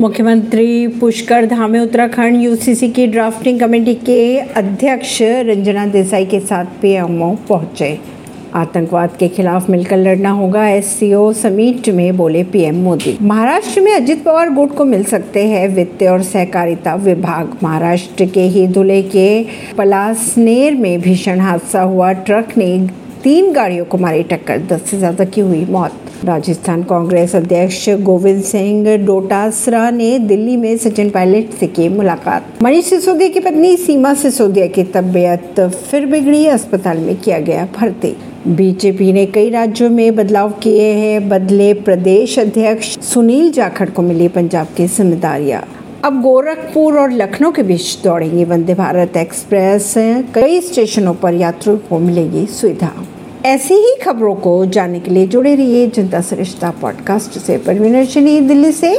मुख्यमंत्री पुष्कर धामे उत्तराखंड यूसीसी की drafting committee के अध्यक्ष रंजना देसाई के साथ पीएमओ पहुँचे। आतंकवाद के खिलाफ मिलकर लड़ना होगा एससीओ समिट में बोले पीएम मोदी। महाराष्ट्र में अजित पवार गुट को मिल सकते हैं वित्त और सहकारिता विभाग। महाराष्ट्र के ही धुले के पलासनेर में भीषण हादसा हुआ। ट्रक ने तीन गाड़ियों को मारी टक्कर, दस से ज़्यादा की हुई मौत। राजस्थान कांग्रेस अध्यक्ष गोविंद सिंह डोटासरा ने दिल्ली में सचिन पायलट से की मुलाकात। मनीष सिसोदिया की पत्नी सीमा सिसोदिया की तबीयत फिर बिगड़ी, अस्पताल में किया गया भर्ती। बीजेपी ने कई राज्यों में बदलाव किए हैं। बदले प्रदेश अध्यक्ष सुनील जाखड़ को मिली पंजाब की जिम्मेदारियाँ। अब गोरखपुर और लखनऊ के बीच दौड़ेंगी वंदे भारत एक्सप्रेस। कई स्टेशनों पर यात्रियों को मिलेगी सुविधा। ऐसी ही खबरों को जानने के लिए जुड़े रहिए जनता सरिश्ता पॉडकास्ट से। परवीन दिल्ली से।